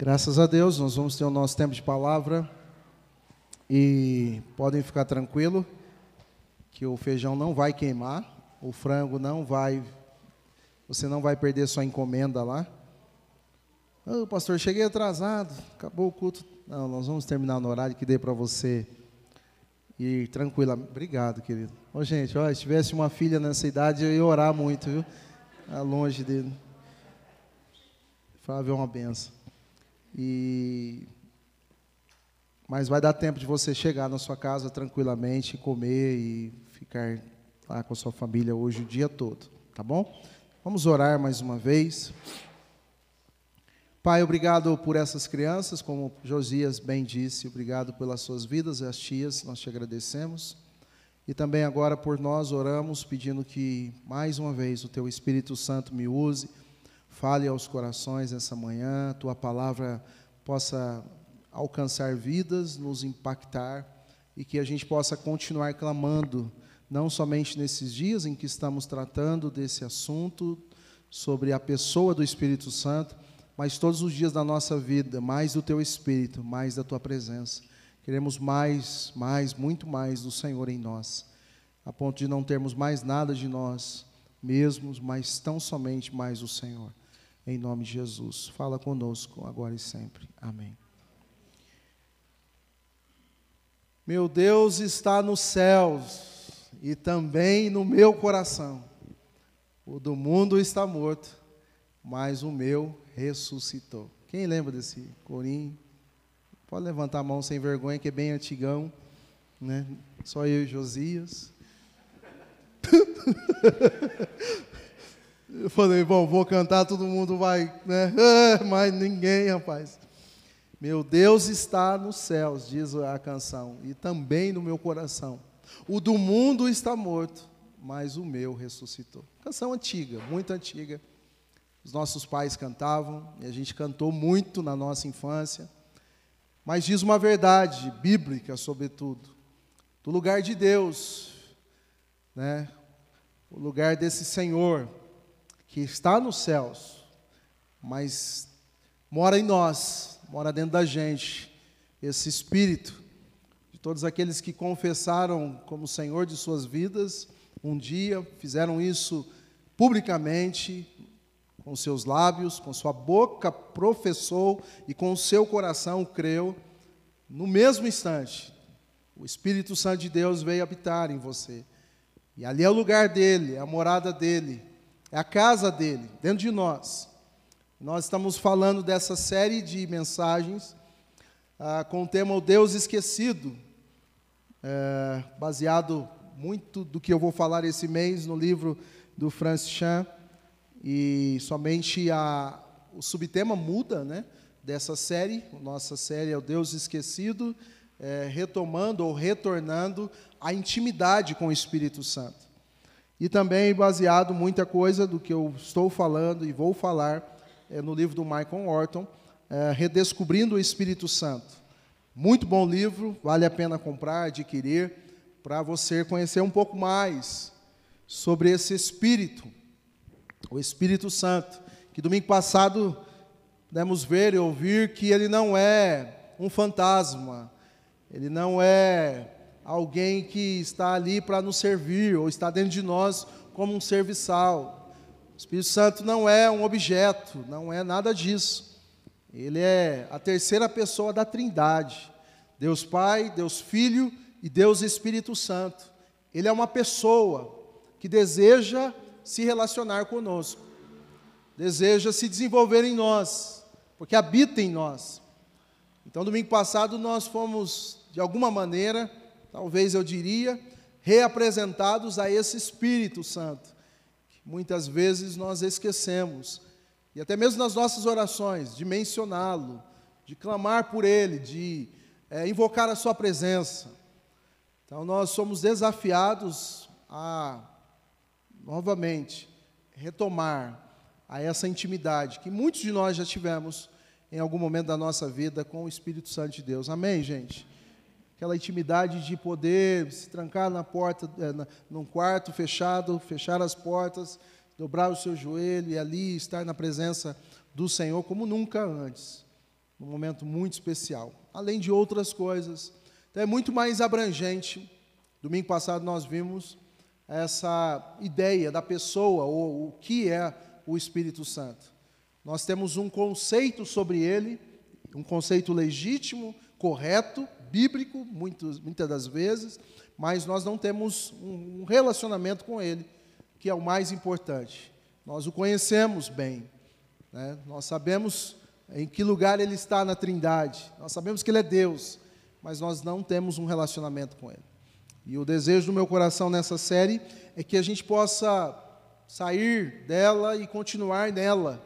Graças a Deus, nós vamos ter o nosso tempo de palavra e podem ficar tranquilo que o feijão não vai queimar, o frango não vai, você não vai perder sua encomenda lá. Oh, pastor, cheguei atrasado, acabou o culto. Não, nós vamos terminar no horário que dê para você ir tranquila. Obrigado, querido. Ô, gente, ó, se tivesse uma filha nessa idade, eu ia orar muito, viu? Tá longe dele. Flávio é uma benção. E mas vai dar tempo de você chegar na sua casa tranquilamente, comer e ficar lá com a sua família hoje o dia todo, tá bom? Vamos orar mais uma vez. Pai, obrigado por essas crianças, como Josias bem disse, obrigado pelas suas vidas as tias, nós te agradecemos. E também agora por nós oramos, pedindo que mais uma vez o teu Espírito Santo me use fale aos corações essa manhã, tua palavra possa alcançar vidas, nos impactar e que a gente possa continuar clamando, não somente nesses dias em que estamos tratando desse assunto, sobre a pessoa do Espírito Santo, mas todos os dias da nossa vida, mais do teu Espírito, mais da tua presença. Queremos mais, mais, muito mais do Senhor em nós, a ponto de não termos mais nada de nós mesmos, mas tão somente mais o Senhor em nome de Jesus. Fala conosco agora e sempre. Amém. Meu Deus está nos céus e também no meu coração. O do mundo está morto, mas o meu ressuscitou. Quem lembra desse corinho? Pode levantar a mão sem vergonha, que é bem antigão, né? Só eu e Josias. Eu falei, bom, vou cantar, todo mundo vai, né? mas ninguém, rapaz. Meu Deus está nos céus, diz a canção, e também no meu coração. O do mundo está morto, mas o meu ressuscitou. Canção antiga, muito antiga. Os nossos pais cantavam, e a gente cantou muito na nossa infância. Mas diz uma verdade bíblica, sobretudo, do lugar de Deus, né? o lugar desse Senhor, que está nos céus, mas mora em nós, mora dentro da gente, esse Espírito de todos aqueles que confessaram como Senhor de suas vidas, um dia fizeram isso publicamente, com seus lábios, com sua boca professou e com seu coração creu, no mesmo instante, o Espírito Santo de Deus veio habitar em você. E ali é o lugar dele, é a morada dele. É a casa dele, dentro de nós. Nós estamos falando dessa série de mensagens ah, com o tema O Deus Esquecido, é, baseado muito do que eu vou falar esse mês no livro do Francis Chan. E somente a, o subtema muda né, dessa série. Nossa série é O Deus Esquecido, é, retomando ou retornando a intimidade com o Espírito Santo. E também baseado muita coisa do que eu estou falando e vou falar é, no livro do Michael Orton, é, Redescobrindo o Espírito Santo. Muito bom livro, vale a pena comprar, adquirir, para você conhecer um pouco mais sobre esse Espírito, o Espírito Santo, que domingo passado pudemos ver e ouvir que ele não é um fantasma, ele não é alguém que está ali para nos servir, ou está dentro de nós como um serviçal. O Espírito Santo não é um objeto, não é nada disso. Ele é a terceira pessoa da Trindade: Deus Pai, Deus Filho e Deus Espírito Santo. Ele é uma pessoa que deseja se relacionar conosco, deseja se desenvolver em nós, porque habita em nós. Então, domingo passado, nós fomos, de alguma maneira, talvez eu diria, reapresentados a esse Espírito Santo, que muitas vezes nós esquecemos, e até mesmo nas nossas orações, de mencioná-lo, de clamar por ele, de é, invocar a sua presença. Então nós somos desafiados a, novamente, retomar a essa intimidade que muitos de nós já tivemos em algum momento da nossa vida com o Espírito Santo de Deus. Amém, gente? Aquela intimidade de poder se trancar na porta, é, na, num quarto fechado, fechar as portas, dobrar o seu joelho e ali estar na presença do Senhor como nunca antes. num momento muito especial, além de outras coisas. Então é muito mais abrangente. Domingo passado nós vimos essa ideia da pessoa, ou o que é o Espírito Santo. Nós temos um conceito sobre ele, um conceito legítimo, correto, bíblico, muitos, muitas das vezes, mas nós não temos um relacionamento com ele, que é o mais importante. Nós o conhecemos bem, né? nós sabemos em que lugar ele está na Trindade, nós sabemos que ele é Deus, mas nós não temos um relacionamento com ele. E o desejo do meu coração nessa série é que a gente possa sair dela e continuar nela,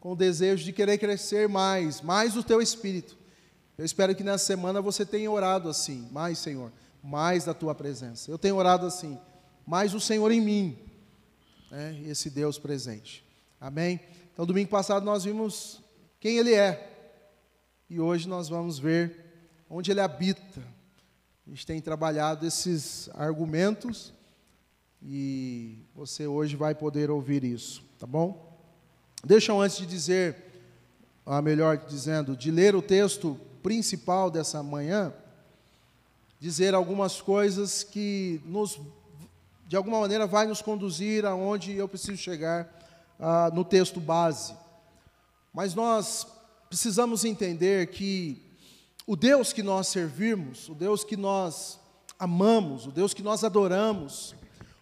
com o desejo de querer crescer mais, mais o teu espírito. Eu espero que nessa semana você tenha orado assim, mais Senhor, mais da tua presença. Eu tenho orado assim, mais o Senhor em mim, né, esse Deus presente. Amém? Então, domingo passado nós vimos quem Ele é, e hoje nós vamos ver onde Ele habita. A gente tem trabalhado esses argumentos e você hoje vai poder ouvir isso, tá bom? Deixa eu antes de dizer, a melhor dizendo, de ler o texto principal dessa manhã, dizer algumas coisas que nos de alguma maneira vai nos conduzir aonde eu preciso chegar ah, no texto base. Mas nós precisamos entender que o Deus que nós servimos, o Deus que nós amamos, o Deus que nós adoramos,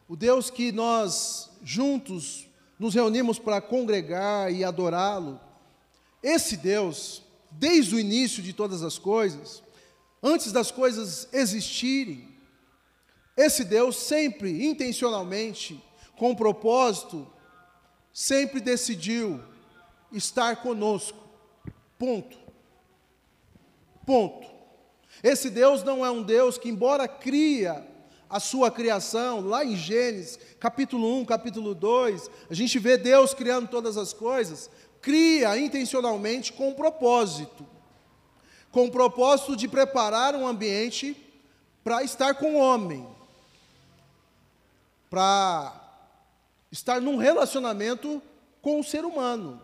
o Deus que nós juntos nos reunimos para congregar e adorá-lo, esse Deus, desde o início de todas as coisas, antes das coisas existirem, esse Deus sempre, intencionalmente, com propósito, sempre decidiu estar conosco. Ponto. Ponto. Esse Deus não é um Deus que, embora cria a sua criação, lá em Gênesis, capítulo 1, capítulo 2, a gente vê Deus criando todas as coisas, cria intencionalmente com um propósito. Com o propósito de preparar um ambiente para estar com o homem para estar num relacionamento com o ser humano.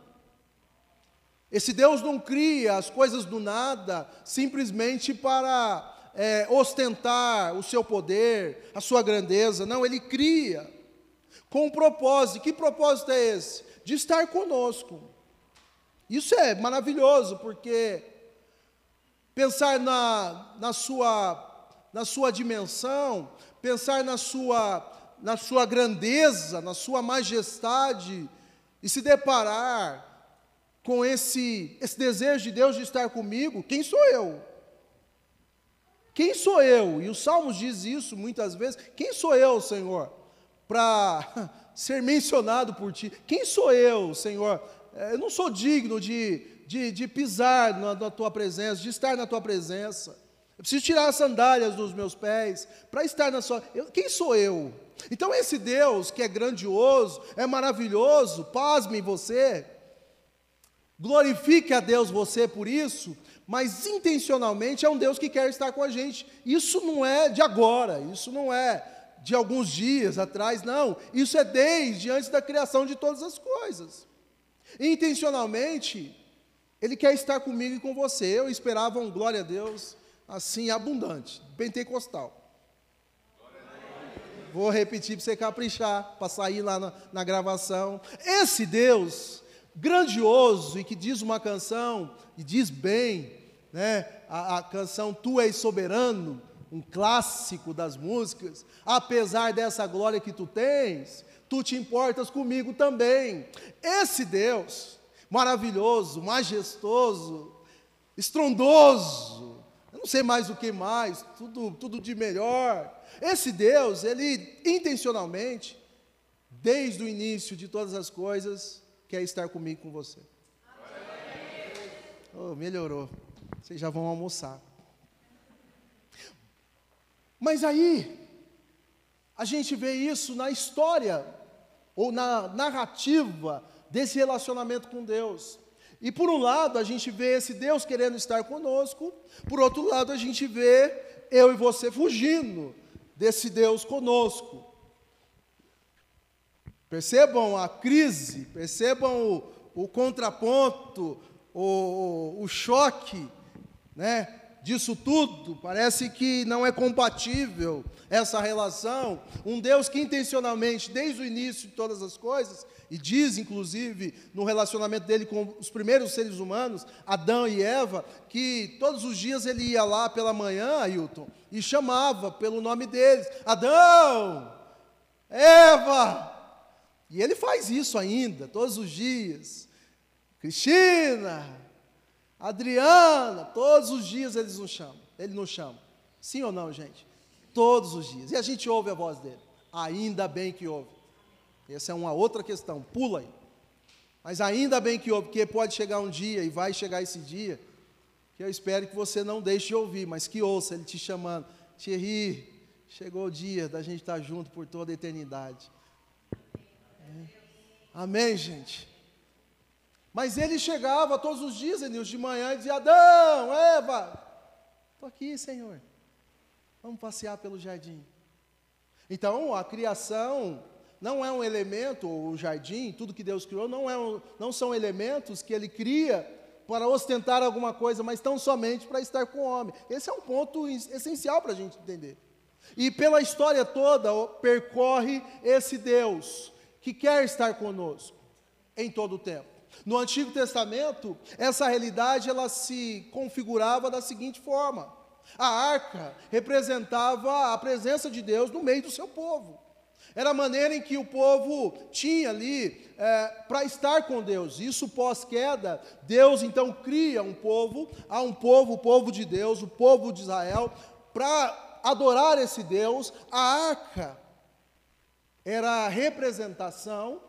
Esse Deus não cria as coisas do nada simplesmente para é, ostentar o seu poder, a sua grandeza. Não, ele cria com um propósito. Que propósito é esse? De estar conosco. Isso é maravilhoso, porque pensar na, na, sua, na sua dimensão, pensar na sua na sua grandeza, na sua majestade, e se deparar com esse, esse desejo de Deus de estar comigo, quem sou eu? Quem sou eu? E os Salmos diz isso muitas vezes. Quem sou eu, Senhor, para ser mencionado por Ti? Quem sou eu, Senhor? É, eu não sou digno de, de, de pisar na, na Tua presença, de estar na Tua presença. Eu preciso tirar as sandálias dos meus pés para estar na Sua. Eu, quem sou eu? Então, esse Deus que é grandioso, é maravilhoso, pasme você, glorifique a Deus você por isso, mas intencionalmente é um Deus que quer estar com a gente. Isso não é de agora, isso não é de alguns dias atrás, não. Isso é desde antes da criação de todas as coisas. Intencionalmente, Ele quer estar comigo e com você. Eu esperava um glória a Deus assim abundante, pentecostal. Vou repetir para você caprichar, para sair lá na, na gravação. Esse Deus grandioso e que diz uma canção, e diz bem, né? A, a, canção Tu és soberano, um clássico das músicas, apesar dessa glória que tu tens, tu te importas comigo também. Esse Deus maravilhoso, majestoso, estrondoso, eu não sei mais o que mais, tudo, tudo de melhor. Esse Deus, ele intencionalmente, desde o início de todas as coisas, quer estar comigo com você. Oh, melhorou. Vocês já vão almoçar. Mas aí, a gente vê isso na história, ou na narrativa desse relacionamento com Deus. E por um lado, a gente vê esse Deus querendo estar conosco, por outro lado, a gente vê eu e você fugindo desse Deus conosco. Percebam a crise, percebam o, o contraponto, o, o choque, né? Disso tudo, parece que não é compatível essa relação. Um Deus que intencionalmente, desde o início de todas as coisas, e diz inclusive no relacionamento dele com os primeiros seres humanos, Adão e Eva, que todos os dias ele ia lá pela manhã, Ailton, e chamava pelo nome deles: Adão, Eva. E ele faz isso ainda, todos os dias. Cristina, Adriana, todos os dias eles nos chamam. Ele nos chama. Sim ou não, gente? Todos os dias. E a gente ouve a voz dele. Ainda bem que ouve. Essa é uma outra questão. Pula aí. Mas ainda bem que ouve, porque pode chegar um dia e vai chegar esse dia que eu espero que você não deixe de ouvir, mas que ouça ele te chamando. Thierry, chegou o dia da gente estar junto por toda a eternidade. É. Amém, gente? Mas ele chegava todos os dias, Enilson, de manhã, e dizia: Adão, Eva, estou aqui, Senhor. Vamos passear pelo jardim. Então, a criação não é um elemento, o jardim, tudo que Deus criou, não, é um, não são elementos que ele cria para ostentar alguma coisa, mas tão somente para estar com o homem. Esse é um ponto essencial para a gente entender. E pela história toda, percorre esse Deus que quer estar conosco em todo o tempo. No Antigo Testamento, essa realidade ela se configurava da seguinte forma: a arca representava a presença de Deus no meio do seu povo. Era a maneira em que o povo tinha ali é, para estar com Deus. Isso pós-queda, Deus então cria um povo, há um povo, o povo de Deus, o povo de Israel, para adorar esse Deus. A arca era a representação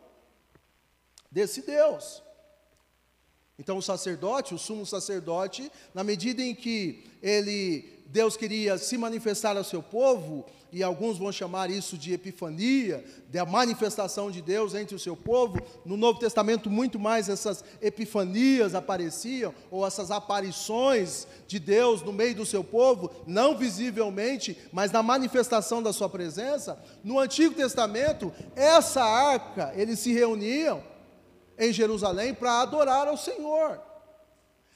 desse Deus. Então o sacerdote, o sumo sacerdote, na medida em que ele Deus queria se manifestar ao seu povo, e alguns vão chamar isso de epifania, da manifestação de Deus entre o seu povo. No Novo Testamento, muito mais essas epifanias apareciam, ou essas aparições de Deus no meio do seu povo, não visivelmente, mas na manifestação da sua presença. No Antigo Testamento, essa arca, eles se reuniam em Jerusalém para adorar ao Senhor.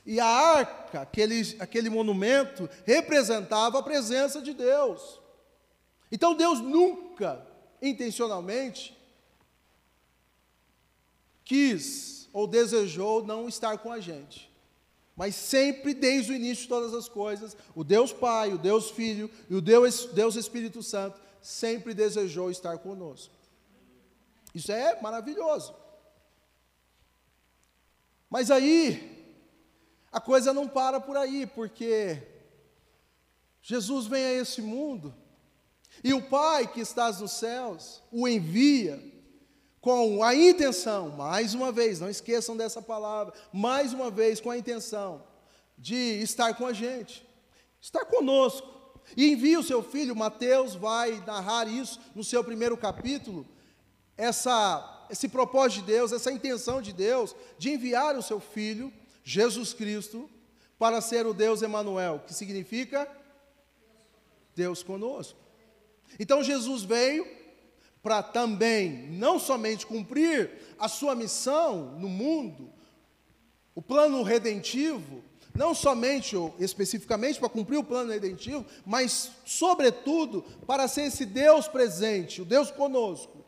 E a arca, aquele, aquele monumento, representava a presença de Deus. Então Deus nunca, intencionalmente, quis ou desejou não estar com a gente. Mas sempre, desde o início de todas as coisas, o Deus Pai, o Deus Filho e o Deus, Deus Espírito Santo sempre desejou estar conosco. Isso é maravilhoso. Mas aí, a coisa não para por aí, porque Jesus vem a esse mundo e o Pai que estás nos céus o envia com a intenção, mais uma vez, não esqueçam dessa palavra, mais uma vez com a intenção de estar com a gente, estar conosco. E envia o seu filho, Mateus vai narrar isso no seu primeiro capítulo, essa esse propósito de Deus, essa intenção de Deus de enviar o seu filho, Jesus Cristo, para ser o Deus Emanuel, que significa Deus conosco. Então Jesus veio para também não somente cumprir a sua missão no mundo, o plano redentivo, não somente ou especificamente para cumprir o plano redentivo, mas sobretudo para ser esse Deus presente, o Deus conosco,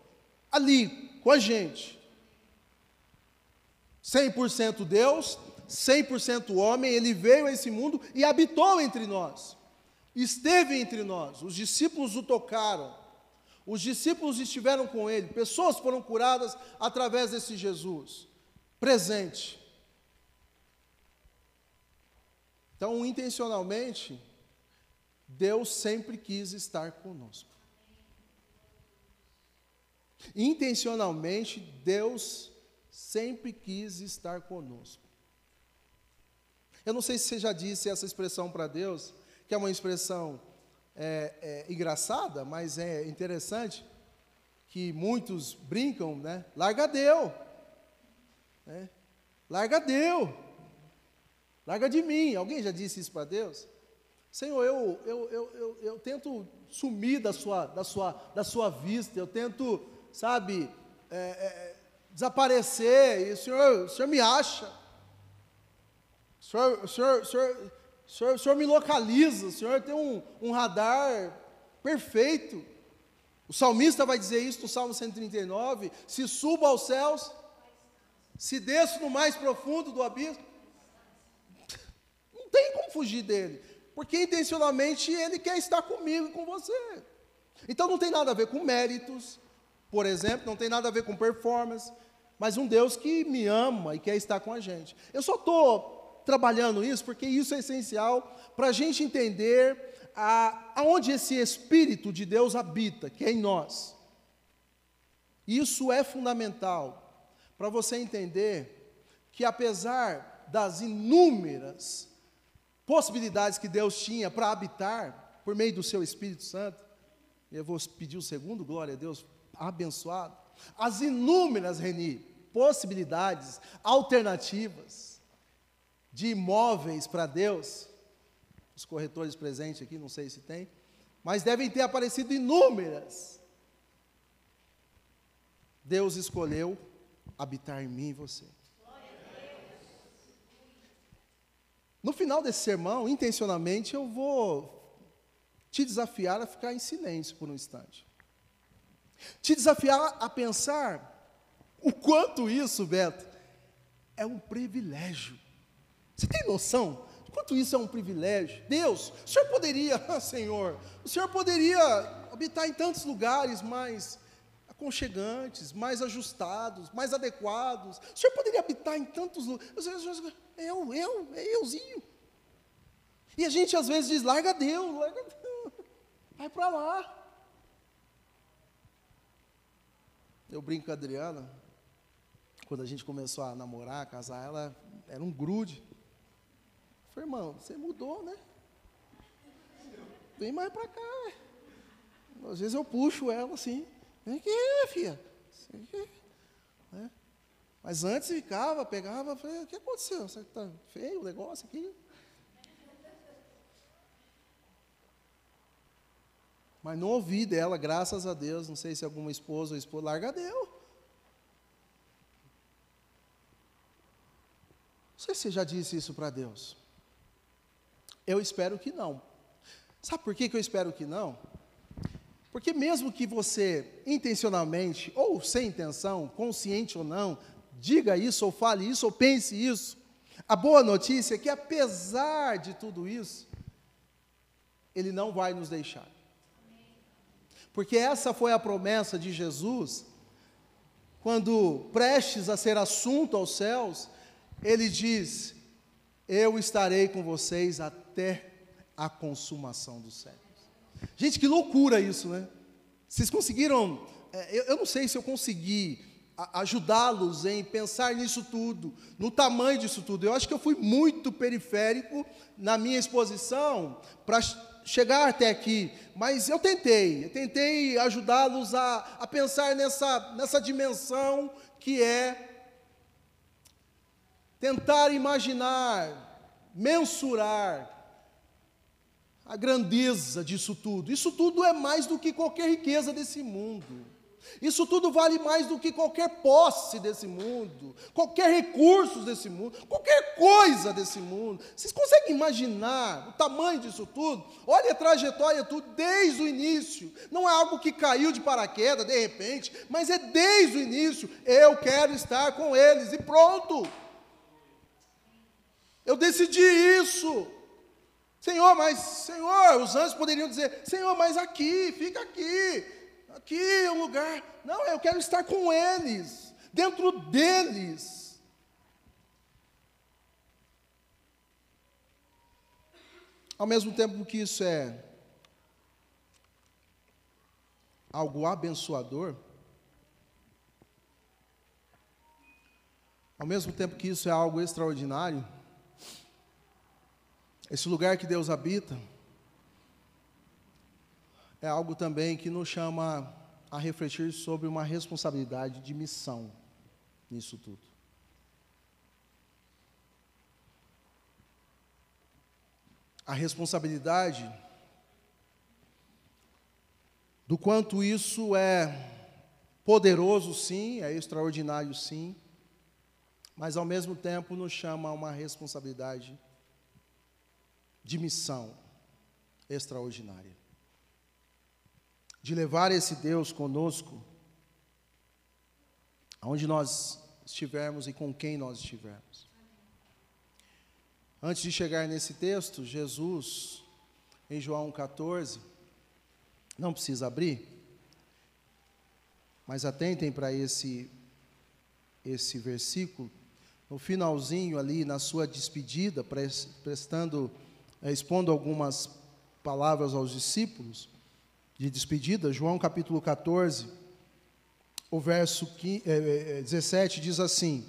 ali com a gente. 100% Deus, 100% homem, ele veio a esse mundo e habitou entre nós. Esteve entre nós. Os discípulos o tocaram. Os discípulos estiveram com ele. Pessoas foram curadas através desse Jesus presente. Então, intencionalmente, Deus sempre quis estar conosco. Intencionalmente, Deus sempre quis estar conosco. Eu não sei se você já disse essa expressão para Deus, que é uma expressão é, é, engraçada, mas é interessante, que muitos brincam, né? Larga deu. Né? Larga deu. Larga de mim. Alguém já disse isso para Deus? Senhor, eu, eu, eu, eu tento sumir da sua, da, sua, da sua vista, eu tento sabe, é, é, desaparecer, e o senhor, o senhor me acha. O senhor, o senhor, o senhor, o senhor, o senhor me localiza, o senhor tem um, um radar perfeito. O salmista vai dizer isso no Salmo 139: se subo aos céus, se desço no mais profundo do abismo, não tem como fugir dele, porque intencionalmente ele quer estar comigo e com você. Então não tem nada a ver com méritos, por exemplo, não tem nada a ver com performance, mas um Deus que me ama e quer estar com a gente. Eu só estou trabalhando isso porque isso é essencial para a gente entender a, aonde esse Espírito de Deus habita, que é em nós. Isso é fundamental para você entender que, apesar das inúmeras possibilidades que Deus tinha para habitar por meio do seu Espírito Santo, eu vou pedir o segundo, glória a Deus, abençoado, as inúmeras, Reni, possibilidades, alternativas de imóveis para Deus, os corretores presentes aqui, não sei se tem, mas devem ter aparecido inúmeras. Deus escolheu habitar em mim e você. No final desse sermão, intencionalmente, eu vou te desafiar a ficar em silêncio por um instante. Te desafiar a pensar o quanto isso, Beto, é um privilégio. Você tem noção Quanto isso é um privilégio. Deus, o Senhor poderia, Senhor, o Senhor poderia habitar em tantos lugares mais aconchegantes, mais ajustados, mais adequados. O Senhor poderia habitar em tantos lugares. Eu, eu, euzinho. E a gente às vezes diz: larga Deus, larga Deus, vai para lá. Eu brinco com a Adriana, quando a gente começou a namorar, a casar, ela era um grude. Falei, irmão, você mudou, né? Vem mais para cá. Às vezes eu puxo ela assim. Vem aqui, filha. Né? Mas antes ficava, pegava, falei, o que aconteceu? Você está feio o negócio aqui? Mas não ouvi dela, graças a Deus. Não sei se alguma esposa ou esposa, larga deu. Não sei se você já disse isso para Deus. Eu espero que não. Sabe por que, que eu espero que não? Porque mesmo que você intencionalmente, ou sem intenção, consciente ou não, diga isso, ou fale isso, ou pense isso, a boa notícia é que apesar de tudo isso, Ele não vai nos deixar. Porque essa foi a promessa de Jesus, quando prestes a ser assunto aos céus, Ele diz: Eu estarei com vocês até a consumação dos séculos. Gente, que loucura isso, né? Vocês conseguiram, é, eu, eu não sei se eu consegui ajudá-los em pensar nisso tudo, no tamanho disso tudo. Eu acho que eu fui muito periférico na minha exposição para chegar até aqui, mas eu tentei, eu tentei ajudá-los a, a pensar nessa, nessa dimensão que é tentar imaginar, mensurar a grandeza disso tudo. Isso tudo é mais do que qualquer riqueza desse mundo. Isso tudo vale mais do que qualquer posse desse mundo, qualquer recurso desse mundo, qualquer coisa desse mundo. Vocês conseguem imaginar o tamanho disso tudo? Olha a trajetória tudo desde o início. Não é algo que caiu de paraquedas de repente, mas é desde o início. Eu quero estar com eles e pronto. Eu decidi isso. Senhor, mas, Senhor, os anjos poderiam dizer: Senhor, mas aqui, fica aqui, aqui é o lugar. Não, eu quero estar com eles, dentro deles. Ao mesmo tempo que isso é algo abençoador, ao mesmo tempo que isso é algo extraordinário, esse lugar que Deus habita é algo também que nos chama a refletir sobre uma responsabilidade de missão nisso tudo. A responsabilidade do quanto isso é poderoso, sim, é extraordinário, sim, mas ao mesmo tempo nos chama a uma responsabilidade de missão extraordinária. De levar esse Deus conosco, aonde nós estivermos e com quem nós estivermos. Antes de chegar nesse texto, Jesus, em João 14, não precisa abrir, mas atentem para esse, esse versículo, no finalzinho ali, na sua despedida, prestando, eh, expondo algumas palavras aos discípulos de despedida, João capítulo 14, o verso 17 diz assim: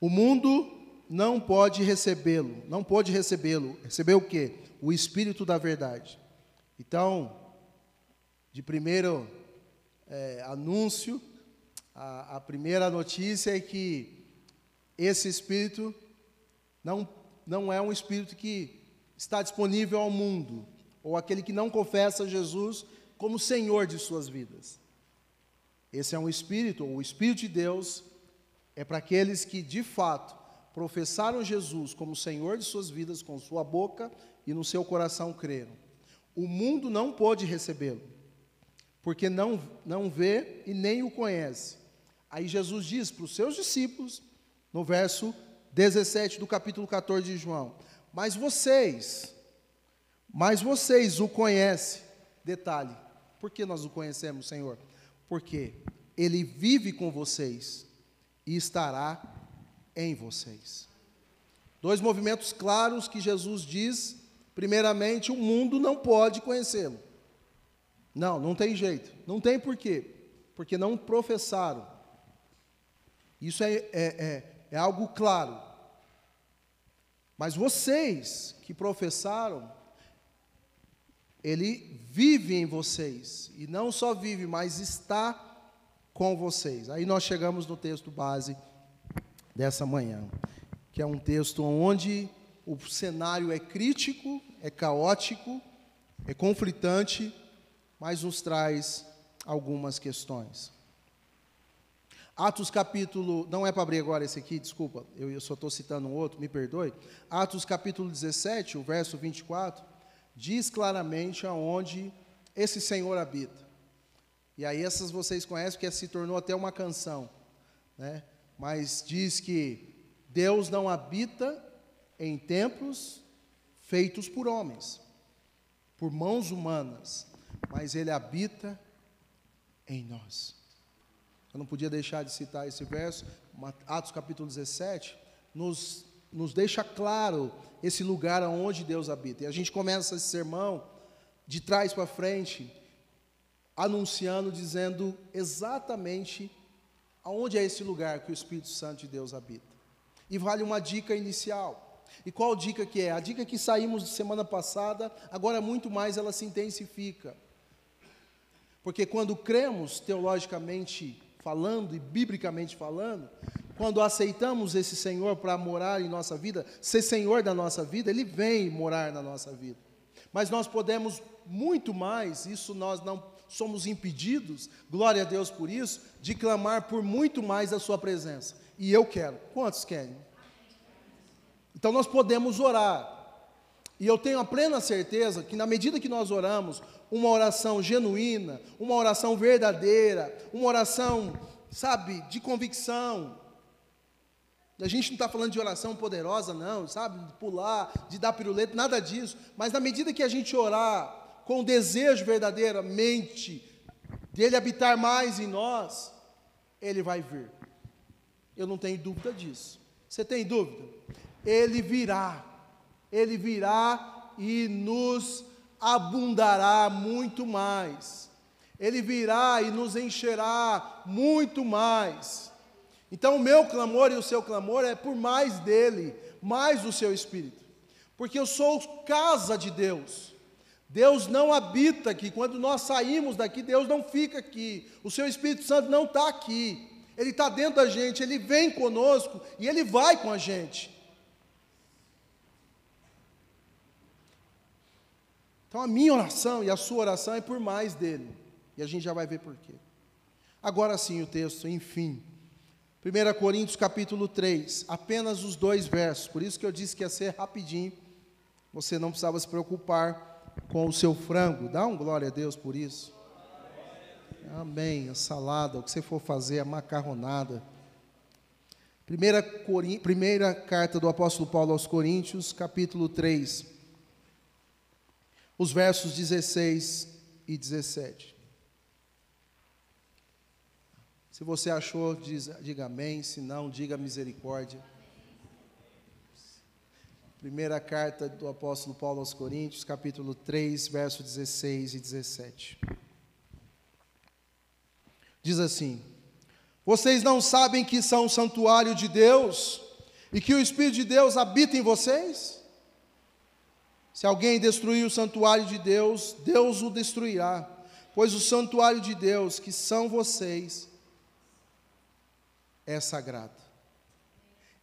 O mundo não pode recebê-lo, não pode recebê-lo. Receber o quê? O Espírito da verdade. Então, de primeiro é, anúncio, a, a primeira notícia é que esse Espírito não, não é um Espírito que está disponível ao mundo, ou aquele que não confessa Jesus como Senhor de suas vidas. Esse é um Espírito, ou o Espírito de Deus, é para aqueles que de fato professaram Jesus como Senhor de suas vidas com sua boca e no seu coração creram. O mundo não pôde recebê-lo, porque não, não vê e nem o conhece. Aí Jesus diz para os seus discípulos, no verso 17 do capítulo 14 de João: Mas vocês, mas vocês o conhecem. Detalhe, por que nós o conhecemos, Senhor? Porque Ele vive com vocês e estará em vocês. Dois movimentos claros que Jesus diz Primeiramente, o mundo não pode conhecê-lo. Não, não tem jeito. Não tem porquê. Porque não professaram. Isso é, é, é, é algo claro. Mas vocês que professaram, ele vive em vocês. E não só vive, mas está com vocês. Aí nós chegamos no texto base dessa manhã, que é um texto onde o cenário é crítico, é caótico, é conflitante, mas nos traz algumas questões. Atos capítulo, não é para abrir agora esse aqui, desculpa, eu, só estou citando um outro, me perdoe. Atos capítulo 17, o verso 24, diz claramente aonde esse Senhor habita. E aí essas vocês conhecem, porque se tornou até uma canção, né? Mas diz que Deus não habita em templos feitos por homens, por mãos humanas, mas Ele habita em nós. Eu não podia deixar de citar esse verso, Atos capítulo 17, nos, nos deixa claro esse lugar onde Deus habita. E a gente começa esse sermão de trás para frente, anunciando, dizendo exatamente aonde é esse lugar que o Espírito Santo de Deus habita. E vale uma dica inicial. E qual dica que é? A dica que saímos de semana passada, agora muito mais ela se intensifica. Porque quando cremos teologicamente falando e biblicamente falando, quando aceitamos esse Senhor para morar em nossa vida, ser Senhor da nossa vida, Ele vem morar na nossa vida. Mas nós podemos muito mais, isso nós não somos impedidos, glória a Deus por isso, de clamar por muito mais a Sua presença. E eu quero. Quantos querem? Então nós podemos orar. E eu tenho a plena certeza que, na medida que nós oramos, uma oração genuína, uma oração verdadeira, uma oração, sabe, de convicção. A gente não está falando de oração poderosa, não, sabe, de pular, de dar piruleta, nada disso. Mas na medida que a gente orar com desejo verdadeiramente dele habitar mais em nós, ele vai vir. Eu não tenho dúvida disso. Você tem dúvida? Ele virá, Ele virá e nos abundará muito mais. Ele virá e nos encherá muito mais. Então, o meu clamor e o seu clamor é por mais dele, mais do seu espírito, porque eu sou casa de Deus. Deus não habita aqui. Quando nós saímos daqui, Deus não fica aqui. O seu Espírito Santo não está aqui. Ele está dentro da gente, ele vem conosco e ele vai com a gente. Então a minha oração e a sua oração é por mais dele. E a gente já vai ver por quê. Agora sim o texto, enfim. 1 Coríntios capítulo 3, apenas os dois versos, por isso que eu disse que ia ser rapidinho, você não precisava se preocupar com o seu frango, dá um glória a Deus por isso. Amém, a salada, o que você for fazer, a macarronada. Primeira, primeira carta do apóstolo Paulo aos Coríntios, capítulo 3, os versos 16 e 17. Se você achou, diz, diga amém. Se não, diga misericórdia. Primeira carta do apóstolo Paulo aos Coríntios, capítulo 3, verso 16 e 17. Diz assim: Vocês não sabem que são o santuário de Deus e que o Espírito de Deus habita em vocês? Se alguém destruir o santuário de Deus, Deus o destruirá, pois o santuário de Deus, que são vocês, é sagrado.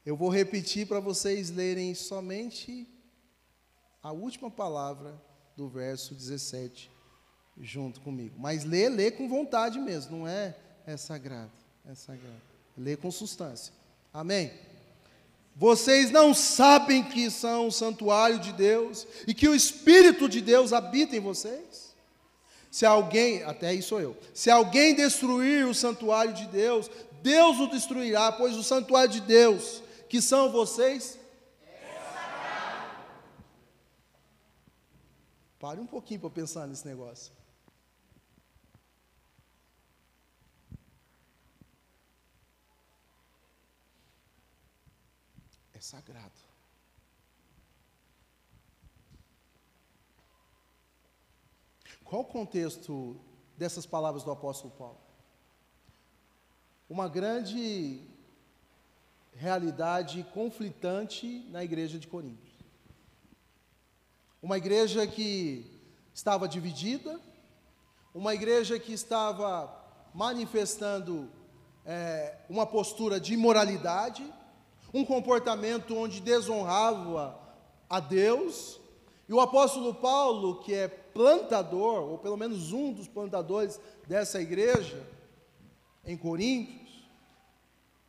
Eu vou repetir para vocês lerem somente a última palavra do verso 17 junto comigo. Mas lê, lê com vontade mesmo, não é é sagrado, é sagrado. Lê com substância. Amém. Vocês não sabem que são o santuário de Deus e que o Espírito de Deus habita em vocês? Se alguém, até aí sou eu, se alguém destruir o santuário de Deus, Deus o destruirá, pois o santuário de Deus, que são vocês, é Pare um pouquinho para pensar nesse negócio. É sagrado. Qual o contexto dessas palavras do apóstolo Paulo? Uma grande realidade conflitante na igreja de Corinto. Uma igreja que estava dividida, uma igreja que estava manifestando é, uma postura de imoralidade, um comportamento onde desonrava a Deus, e o apóstolo Paulo, que é plantador, ou pelo menos um dos plantadores dessa igreja, em Coríntios,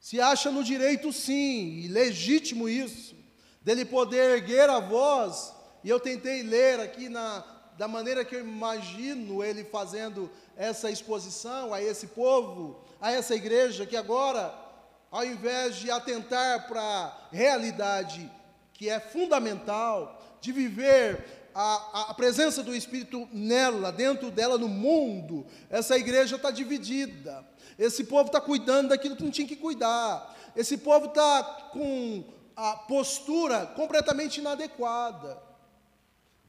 se acha no direito, sim, e legítimo isso, dele poder erguer a voz, e eu tentei ler aqui na, da maneira que eu imagino ele fazendo essa exposição a esse povo, a essa igreja, que agora, ao invés de atentar para a realidade que é fundamental, de viver a, a, presença do Espírito nela, dentro dela, no mundo, essa igreja está dividida. Esse povo está cuidando daquilo que não tinha que cuidar. Esse povo está com a postura completamente inadequada,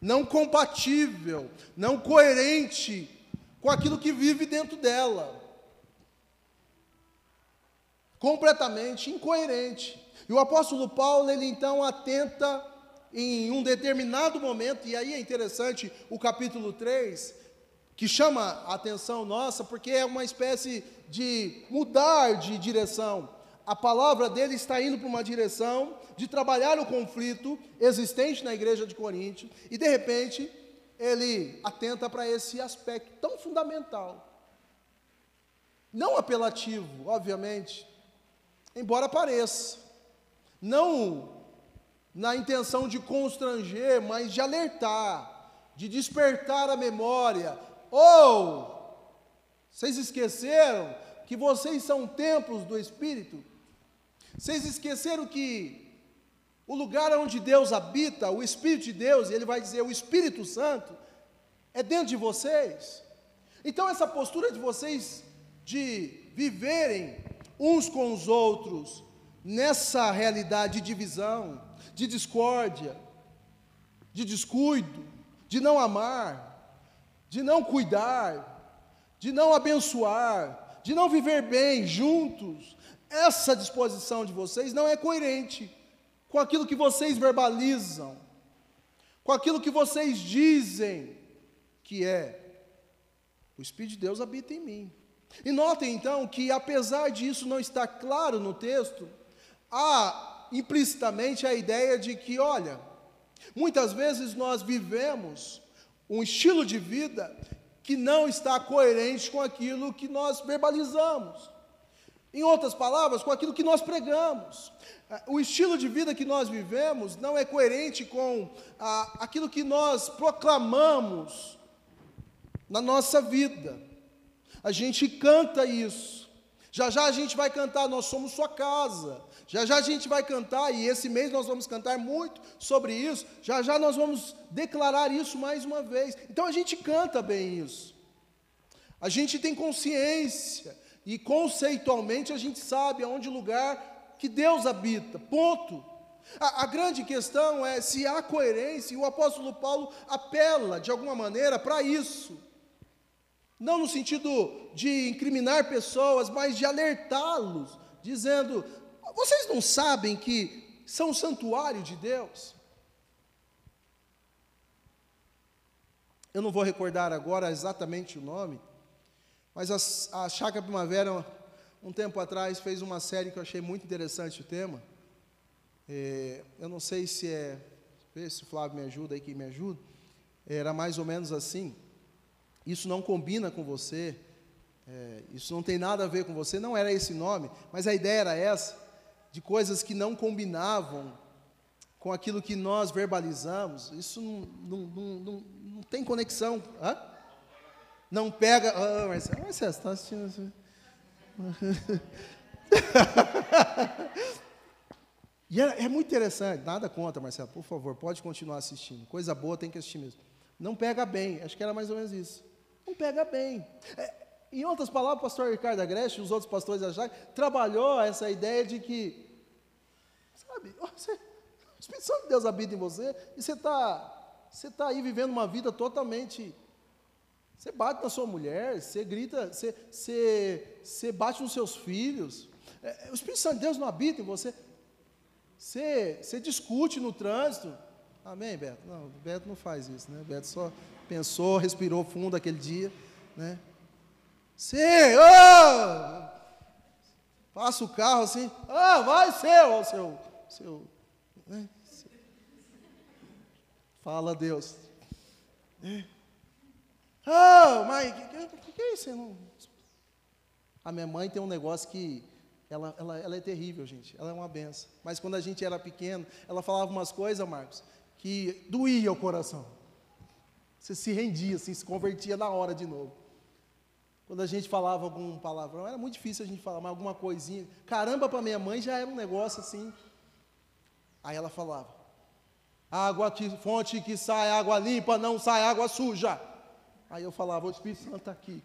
não compatível, não coerente com aquilo que vive dentro dela. Completamente incoerente. E o apóstolo Paulo, ele então atenta em um determinado momento, e aí é interessante o capítulo 3, que chama a atenção nossa, porque é uma espécie de mudar de direção. A palavra dele está indo para uma direção de trabalhar o conflito existente na igreja de Corinto, e de repente ele atenta para esse aspecto tão fundamental. Não apelativo, obviamente, embora pareça. Não na intenção de constranger, mas de alertar, de despertar a memória, ou, vocês esqueceram que vocês são templos do Espírito? Vocês esqueceram que o lugar onde Deus habita, o Espírito de Deus, ele vai dizer o Espírito Santo, é dentro de vocês? Então, essa postura de vocês de viverem uns com os outros nessa realidade de divisão, de discórdia, de descuido, de não amar, de não cuidar, de não abençoar, de não viver bem juntos, essa disposição de vocês não é coerente com aquilo que vocês verbalizam, com aquilo que vocês dizem que é. O Espírito de Deus habita em mim. E notem então que, apesar disso não estar claro no texto, há implicitamente a ideia de que, olha, muitas vezes nós vivemos um estilo de vida que não está coerente com aquilo que nós verbalizamos. Em outras palavras, com aquilo que nós pregamos. Ah, o estilo de vida que nós vivemos não é coerente com ah, aquilo que nós proclamamos na nossa vida. A gente canta isso. Já já a gente vai cantar, nós somos sua casa. Já já a gente vai cantar, e esse mês nós vamos cantar muito sobre isso. Já já nós vamos declarar isso mais uma vez. Então a gente canta bem isso. A gente tem consciência e conceitualmente a gente sabe aonde lugar que Deus habita. Ponto. A, a, grande questão é se há coerência, e o apóstolo Paulo apela de alguma maneira para isso. Não no sentido de incriminar pessoas, mas de alertá-los, dizendo: vocês não sabem que são o santuário de Deus? Eu não vou recordar agora exatamente o nome, mas a, a Chácara Primavera, um tempo atrás, fez uma série que eu achei muito interessante o tema. É, eu não sei se é. Vê se o Flávio me ajuda aí, quem me ajuda. Era mais ou menos assim. Isso não combina com você. É, isso não tem nada a ver com você. Não era esse nome, mas a ideia era essa: de coisas que não combinavam com aquilo que nós verbalizamos. Isso não, não, não, não, não tem conexão. Hã? Não pega. Ah, Marcelo, você está assistindo e é, é, muito interessante, nada contra, Marcelo, por favor, pode continuar assistindo. Coisa boa tem que assistir mesmo. Não pega bem, acho que era mais ou menos isso. Não pega bem. É, em outras palavras, o pastor Ricardo Agreste e os outros pastores da trabalhou essa ideia de que, sabe, você, o Espírito Santo de Deus habita em você e você está você tá aí vivendo uma vida totalmente você bate na sua mulher, você grita, você, você, você bate nos seus filhos. É, o Espírito Santo de Deus não habita em você. Você, você discute no trânsito. Amém, Beto? Não, Beto não faz isso, né? Beto só pensou, respirou fundo aquele dia, né? Sim, oh! passa o carro assim, ah, vai seu, seu, seu, né? Fala Deus. É. Ah, mãe, o que, que, que, é isso? Não... A minha mãe tem um negócio que ela, ela, ela é terrível, gente. Ela é uma benção. Mas quando a gente era pequeno, ela falava umas coisas, Marcos, que doía o coração. Você se rendia, assim, se convertia na hora de novo. Quando a gente falava algum palavrão, era muito difícil a gente falar, mas alguma coisinha. Caramba, para minha mãe já era um negócio assim. Aí ela falava: água que, fonte que sai água limpa, não sai água suja. Aí eu falava, o Espírito Santo está aqui.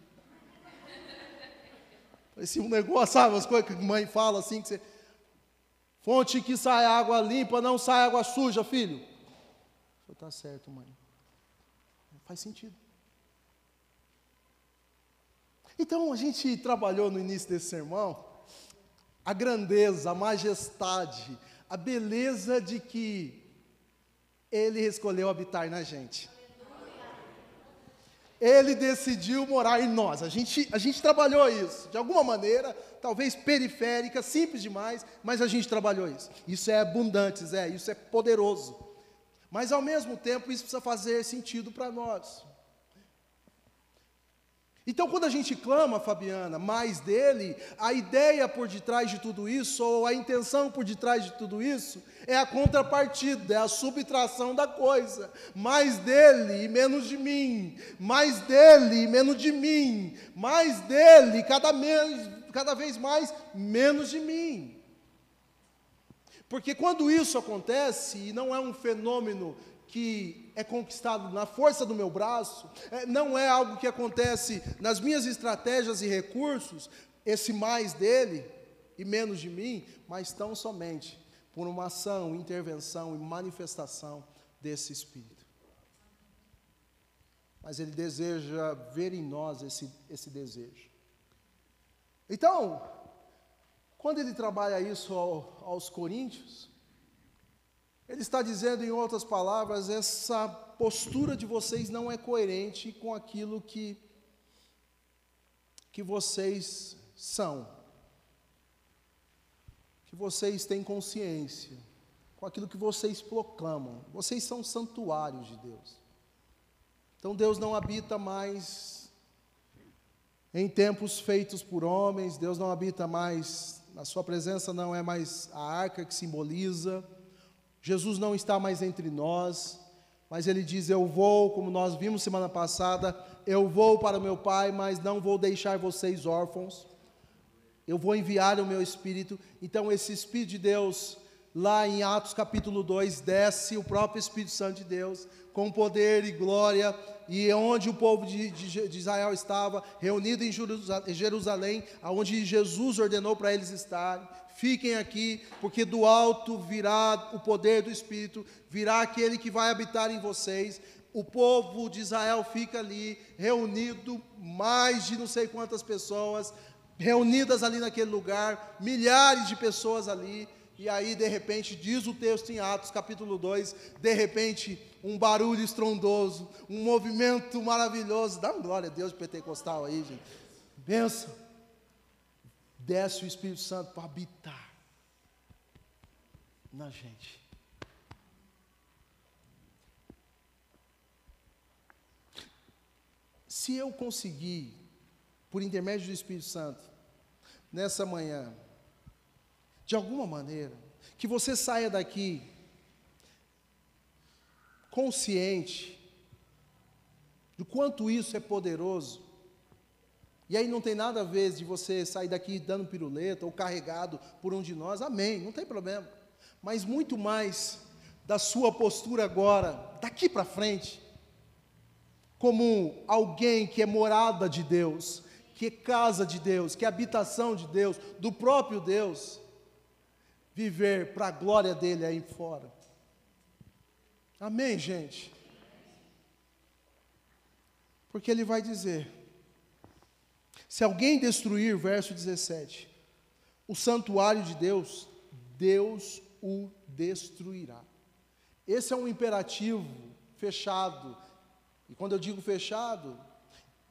Parecia um negócio, sabe, as coisas que a mãe fala assim, que você. Fonte que sai água limpa, não sai água suja, filho. Está certo, mãe. Faz sentido. Então a gente trabalhou no início desse sermão a grandeza, a majestade, a beleza de que Ele escolheu habitar na gente. Ele decidiu morar em nós. A gente, a gente trabalhou isso, de alguma maneira, talvez periférica, simples demais, mas a gente trabalhou isso. Isso é abundante, Zé, isso é poderoso. Mas, ao mesmo tempo, isso precisa fazer sentido para nós. Então, quando a gente clama, Fabiana, mais dele, a ideia por detrás de tudo isso, ou a intenção por detrás de tudo isso, é a contrapartida, é a subtração da coisa. Mais dele e menos de mim, mais dele e menos de mim, mais dele, cada, cada vez mais, menos de mim. Porque quando isso acontece, e não é um fenômeno que é conquistado na força do meu braço, é, não é algo que acontece nas minhas estratégias e recursos, esse mais dele e menos de mim, mas tão somente por uma ação, intervenção e manifestação desse Espírito. Mas Ele deseja ver em nós esse, esse desejo. Então, quando ele trabalha isso ao, aos Coríntios, ele está dizendo, em outras palavras, essa postura de vocês não é coerente com aquilo que, que vocês são, que vocês têm consciência, com aquilo que vocês proclamam. Vocês são santuários de Deus. Então Deus não habita mais Em tempos feitos por homens, Deus não habita mais, a sua presença não é mais a arca que simboliza, Jesus não está mais entre nós, mas ele diz: Eu vou, como nós vimos semana passada, eu vou para o meu Pai, mas não vou deixar vocês órfãos. Eu vou enviar o meu Espírito. Então, esse Espírito de Deus, lá em Atos capítulo 2, desce o próprio Espírito Santo de Deus, com poder e glória, e onde o povo de, de, de Israel estava, reunido em Jerusalém, aonde Jesus ordenou para eles estarem. Fiquem aqui, porque do alto virá o poder do Espírito, virá aquele que vai habitar em vocês. O povo de Israel fica ali, reunido, mais de não sei quantas pessoas, reunidas ali naquele lugar, milhares de pessoas ali. E aí, de repente, diz o texto em Atos, capítulo 2, de repente, um barulho estrondoso, um movimento maravilhoso. Dá uma glória a Deus pentecostal aí, gente. Benção. Desce o Espírito Santo para habitar na gente. Se eu conseguir, por intermédio do Espírito Santo, nessa manhã, de alguma maneira, que você saia daqui consciente do quanto isso é poderoso. E aí não tem nada a ver de você sair daqui dando piruleta ou carregado por um de nós, amém, não tem problema. Mas muito mais da sua postura agora, daqui para frente, como alguém que é morada de Deus, que é casa de Deus, que é habitação de Deus, do próprio Deus viver para a glória dele aí fora. Amém, gente? Porque ele vai dizer: se alguém destruir, verso 17, o santuário de Deus, Deus o destruirá. Esse é um imperativo fechado. E quando eu digo fechado,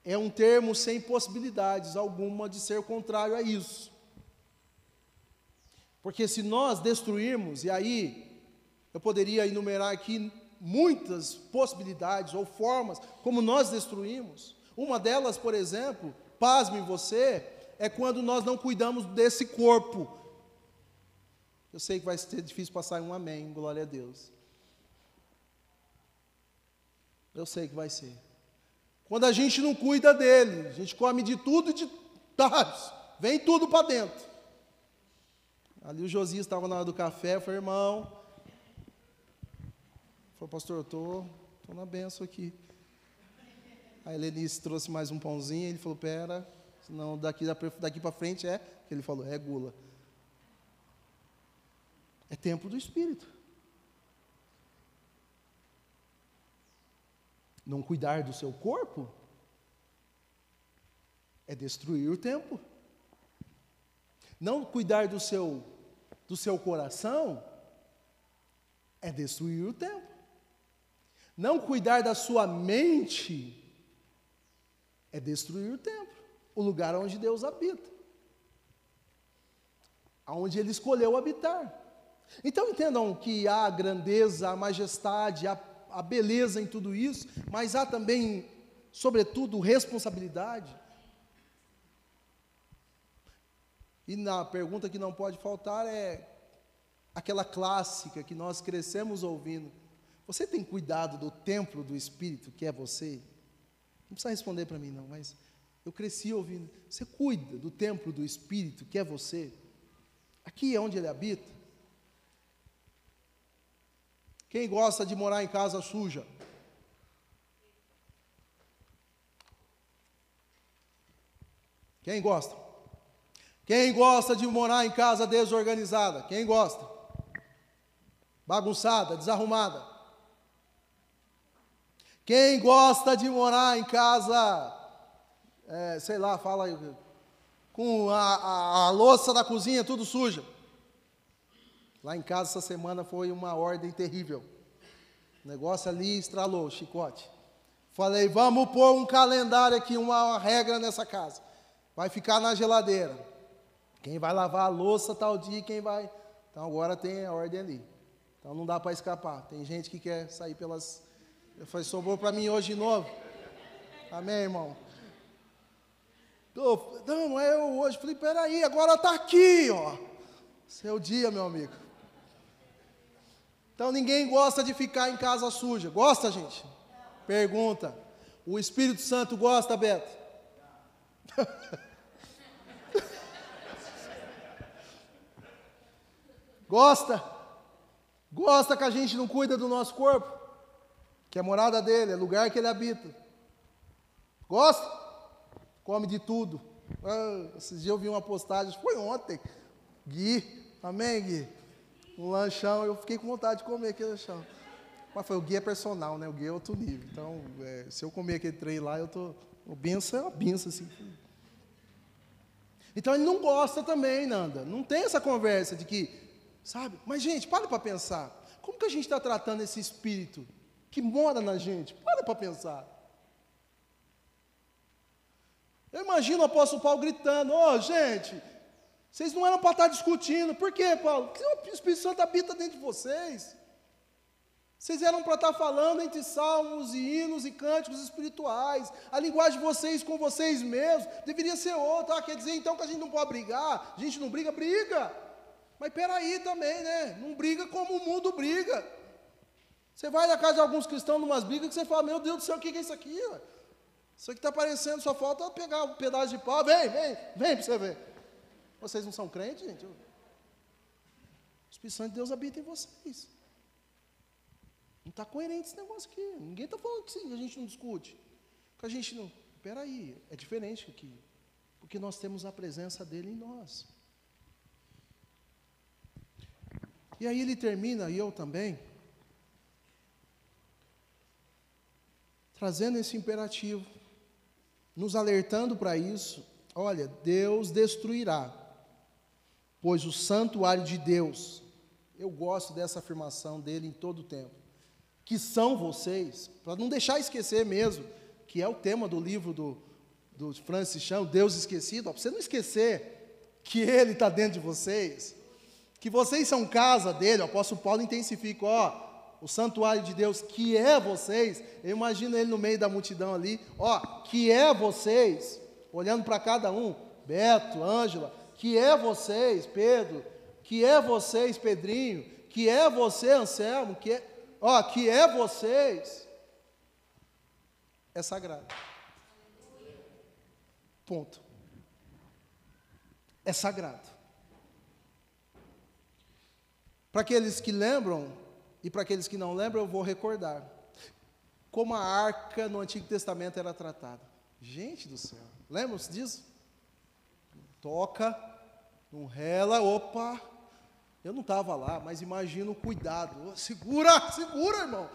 é um termo sem possibilidades alguma de ser contrário a isso. Porque se nós destruirmos, e aí eu poderia enumerar aqui muitas possibilidades ou formas como nós destruímos. Uma delas, por exemplo, pasme você, é quando nós não cuidamos desse corpo. Eu sei que vai ser difícil passar um amém, glória a Deus. Eu sei que vai ser. Quando a gente não cuida dele, a gente come de tudo e de dados, vem tudo para dentro. Ali o Josias estava na hora do café, eu falei, irmão. Falou, pastor, eu estou tô, tô na benção aqui. A Helenice trouxe mais um pãozinho, ele falou, pera, senão daqui, daqui para frente é, ele falou, é gula. É templo do Espírito. Não cuidar do seu corpo é destruir o templo. Não cuidar do seu do seu coração é destruir o templo. Não cuidar da sua mente é destruir o templo, o lugar onde Deus habita. Aonde ele escolheu habitar. Então entendam que há a grandeza, a majestade, a, a beleza em tudo isso, mas há também, sobretudo, responsabilidade. E na pergunta que não pode faltar é aquela clássica que nós crescemos ouvindo: Você tem cuidado do templo do Espírito que é você? Não precisa responder para mim, não, mas eu cresci ouvindo: Você cuida do templo do Espírito que é você? Aqui é onde ele habita? Quem gosta de morar em casa suja? Quem gosta? Quem gosta de morar em casa desorganizada? Quem gosta? Bagunçada, desarrumada. Quem gosta de morar em casa, é, sei lá, fala aí, com a, a, a louça da cozinha tudo suja? Lá em casa essa semana foi uma ordem terrível. O negócio ali estralou, chicote. Falei, vamos pôr um calendário aqui, uma regra nessa casa. Vai ficar na geladeira. Quem vai lavar a louça tal dia, quem vai. Então agora tem a ordem ali. Então não dá para escapar. Tem gente que quer sair pelas. Eu falei, sobrou para mim hoje de novo. Amém, irmão? Não, não é eu hoje. Falei, peraí, agora está aqui, ó. Seu dia, meu amigo. Então ninguém gosta de ficar em casa suja. Gosta, gente? Pergunta. O Espírito Santo gosta, Beto? gosta? Gosta que a gente não cuida do nosso corpo? Que é morada dele, é lugar que ele habita. Gosta? Come de tudo. Ah, esses dias eu vi uma postagem, foi ontem. Gui, amém, Gui? Um lanchão, eu fiquei com vontade de comer aquele lanchão. Mas foi o Gui é personal, né? O Gui é outro nível. Então, é, se eu comer aquele trem lá, eu tô. O benção é uma benção, assim. Então ele não gosta também, Nanda. Não tem essa conversa de que, sabe? Mas, gente, para para pensar. Como que a gente está tratando esse espírito que mora na gente? Para para pensar. Eu imagino o apóstolo Paulo gritando: Ô, oh, gente, vocês não eram para estar discutindo. Por quê, Paulo? Porque o Espírito Santo habita dentro de vocês. Vocês eram para estar falando entre salmos e hinos e cânticos espirituais. A linguagem de vocês com vocês mesmos deveria ser outra. Ah, quer dizer então que a gente não pode brigar? A gente não briga, briga. Mas peraí também, né? Não briga como o mundo briga. Você vai na casa de alguns cristãos numas brigas que você fala, meu Deus do céu, o que é isso aqui? Isso aqui está aparecendo, só falta pegar um pedaço de pau. Vem, vem, vem para você ver. Vocês não são crentes, gente? O Espírito Santo de Deus habita em vocês. Não está coerente esse negócio aqui. Ninguém está falando que a gente não discute. Que a gente não. Espera aí, é diferente aqui. Porque nós temos a presença dele em nós. E aí ele termina, e eu também, trazendo esse imperativo, nos alertando para isso. Olha, Deus destruirá, pois o santuário de Deus, eu gosto dessa afirmação dele em todo o tempo que são vocês, para não deixar esquecer mesmo, que é o tema do livro do, do Francis Chan, Deus Esquecido, para você não esquecer que Ele está dentro de vocês, que vocês são casa dele, o apóstolo Paulo intensifica, ó, o santuário de Deus, que é vocês, eu imagino ele no meio da multidão ali, ó, que é vocês, olhando para cada um, Beto, Ângela, que é vocês, Pedro, que é vocês, Pedrinho, que é você, Anselmo, que é, ó, que é vocês, é sagrado. Ponto. É sagrado. Para aqueles que lembram e para aqueles que não lembram, eu vou recordar como a arca no Antigo Testamento era tratada. Gente do céu, lembram-se disso? Toca, não rela, opa, eu não estava lá, mas imagino o cuidado. Segura, segura, irmão.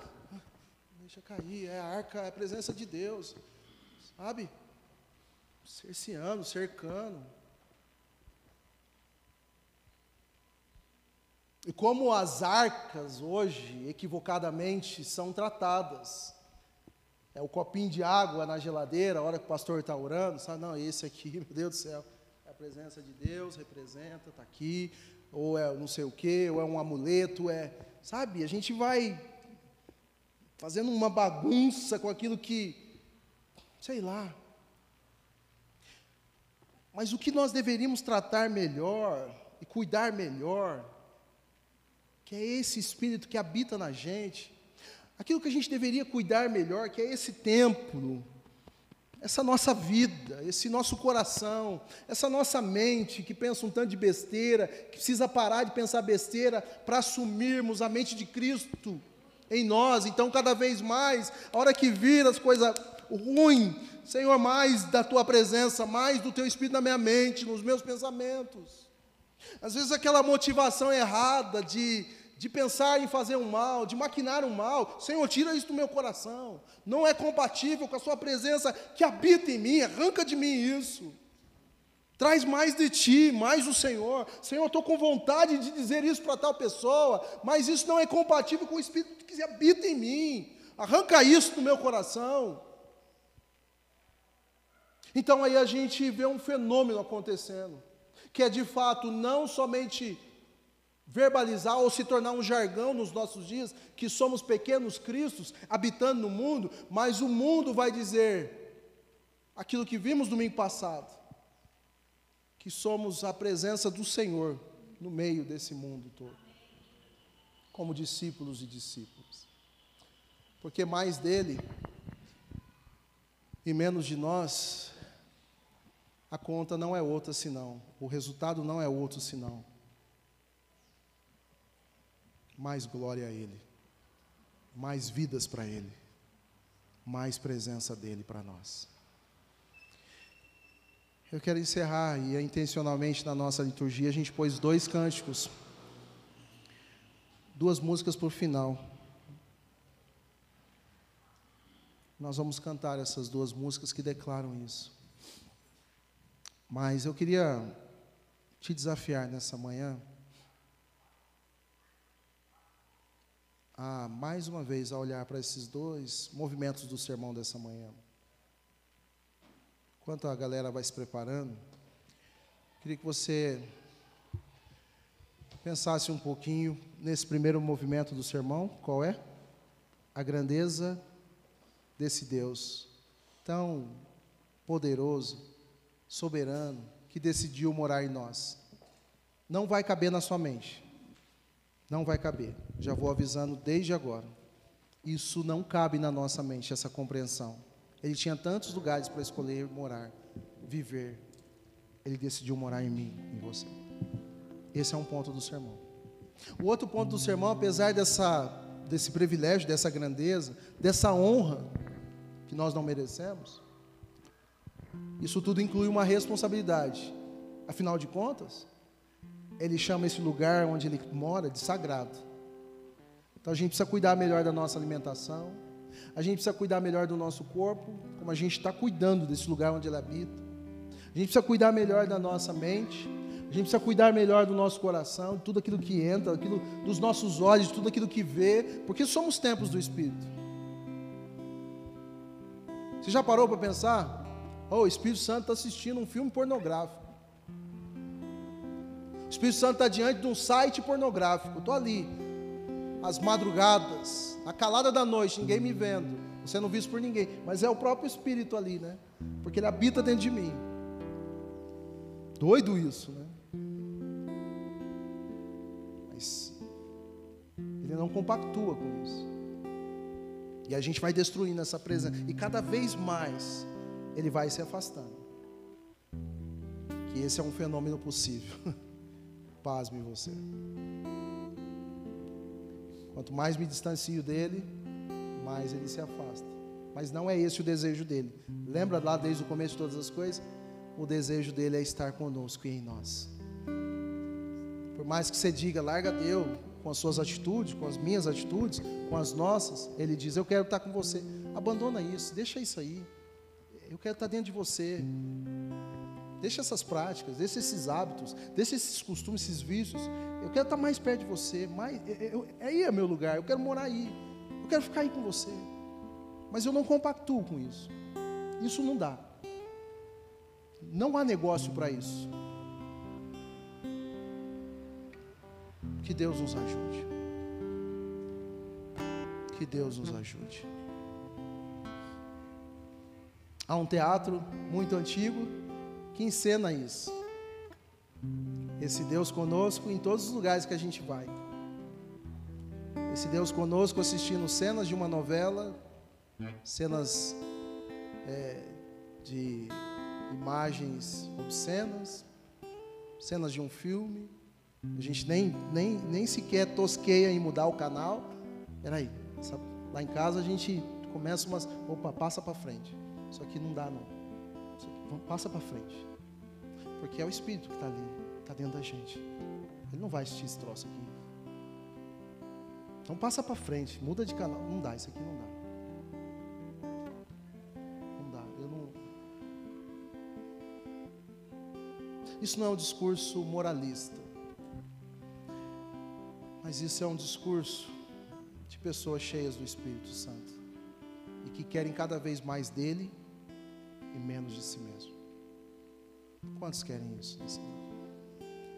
Deixa cair, é a arca, é a presença de Deus. Sabe? Cerceando, cercando. E como as arcas hoje, equivocadamente, são tratadas. É o copinho de água na geladeira, a hora que o pastor está orando, sabe? Não, esse aqui, meu Deus do céu, é a presença de Deus, representa, está aqui ou é não sei o quê, ou é um amuleto, é, sabe? A gente vai fazendo uma bagunça com aquilo que, sei lá. Mas o que nós deveríamos tratar melhor e cuidar melhor, que é esse espírito que habita na gente, aquilo que a gente deveria cuidar melhor, que é esse templo, essa nossa vida, esse nosso coração, essa nossa mente que pensa um tanto de besteira, que precisa parar de pensar besteira para assumirmos a mente de Cristo em nós. Então, cada vez mais, a hora que vir as coisas ruins, Senhor, mais da tua presença, mais do teu espírito na minha mente, nos meus pensamentos. Às vezes aquela motivação errada de de pensar em fazer um mal, de maquinar um mal. Senhor, tira isso do meu coração. Não é compatível com a Sua presença que habita em mim. Arranca de mim isso. Traz mais de ti, mais do Senhor. Senhor, estou com vontade de dizer isso para tal pessoa, mas isso não é compatível com o Espírito que habita em mim. Arranca isso do meu coração. Então aí a gente vê um fenômeno acontecendo, que é de fato não somente verbalizar ou se tornar um jargão nos nossos dias, que somos pequenos cristos habitando no mundo, mas o mundo vai dizer aquilo que vimos domingo passado. que somos a presença do Senhor no meio desse mundo todo, como discípulos e discípulas. Porque mais dele e menos de nós, a conta não é outra senão, o resultado não é outro senão mais glória a Ele, mais vidas para Ele, mais presença dEle para nós. Eu quero encerrar, e é intencionalmente na nossa liturgia, a gente pôs dois cânticos, duas músicas por final. Nós vamos cantar essas duas músicas que declaram isso. Mas eu queria te desafiar nessa manhã a mais uma vez a olhar para esses dois movimentos do sermão dessa manhã. Enquanto a galera vai se preparando, queria que você pensasse um pouquinho nesse primeiro movimento do sermão, qual é? A grandeza desse Deus tão poderoso, soberano, que decidiu morar em nós. Não vai caber na sua mente. Não vai caber. Já vou avisando desde agora. Isso não cabe na nossa mente, essa compreensão. Ele tinha tantos lugares para escolher morar, viver. Ele decidiu morar em mim, em você. Esse é um ponto do sermão. O outro ponto do sermão, apesar dessa, desse privilégio, dessa grandeza, dessa honra que nós não merecemos, isso tudo inclui uma responsabilidade. Afinal de contas, ele chama esse lugar onde ele mora de sagrado. Então a gente precisa cuidar melhor da nossa alimentação, a gente precisa cuidar melhor do nosso corpo, como a gente está cuidando desse lugar onde ele habita. A gente precisa cuidar melhor da nossa mente. A gente precisa cuidar melhor do nosso coração, tudo aquilo que entra, aquilo, dos nossos olhos, tudo aquilo que vê, porque somos templos do Espírito. Você já parou para pensar? Oh, o Espírito Santo está assistindo um filme pornográfico. O Espírito Santo está diante de um site pornográfico. Estou ali, às madrugadas, na calada da noite, ninguém me vendo, sendo visto por ninguém, mas é o próprio Espírito ali, né? Porque ele habita dentro de mim. Doido isso, né? Mas ele não compactua com isso. E a gente vai destruindo essa presença. E cada vez mais ele vai se afastando. Que esse é um fenômeno possível. Pasme você. Quanto mais me distancio dele, mais ele se afasta. Mas não é esse o desejo dele. Lembra lá desde o começo de todas as coisas? O desejo dele é estar conosco e em nós. Por mais que você diga, larga Deus com as suas atitudes, com as minhas atitudes, com as nossas, ele diz: Eu quero estar com você. Abandona isso, deixa isso aí. Eu quero estar dentro de você. Deixa essas práticas, deixa esses hábitos, deixa esses costumes, esses vícios. Eu quero estar mais perto de você. Mais, eu, aí é meu lugar. Eu quero morar aí. Eu quero ficar aí com você. Mas eu não compactuo com isso. Isso não dá. Não há negócio para isso. Que Deus nos ajude. Que Deus nos ajude. Há um teatro muito antigo que encena isso. Esse Deus conosco em todos os lugares que a gente vai. Esse Deus conosco assistindo cenas de uma novela, cenas é, de imagens obscenas, cenas de um filme. A gente nem, nem, nem sequer tosqueia em mudar o canal. Peraí, lá em casa a gente começa umas. Opa, passa para frente. Isso aqui não dá, não. Passa para frente. Porque é o Espírito que está ali, está dentro da gente. Ele não vai assistir esse troço aqui. Então passa para frente, muda de canal. Não dá, isso aqui não dá. Não dá. Eu não. Isso não é um discurso moralista. Mas isso é um discurso de pessoas cheias do Espírito Santo e que querem cada vez mais dele e menos de si mesmo. Quantos querem isso?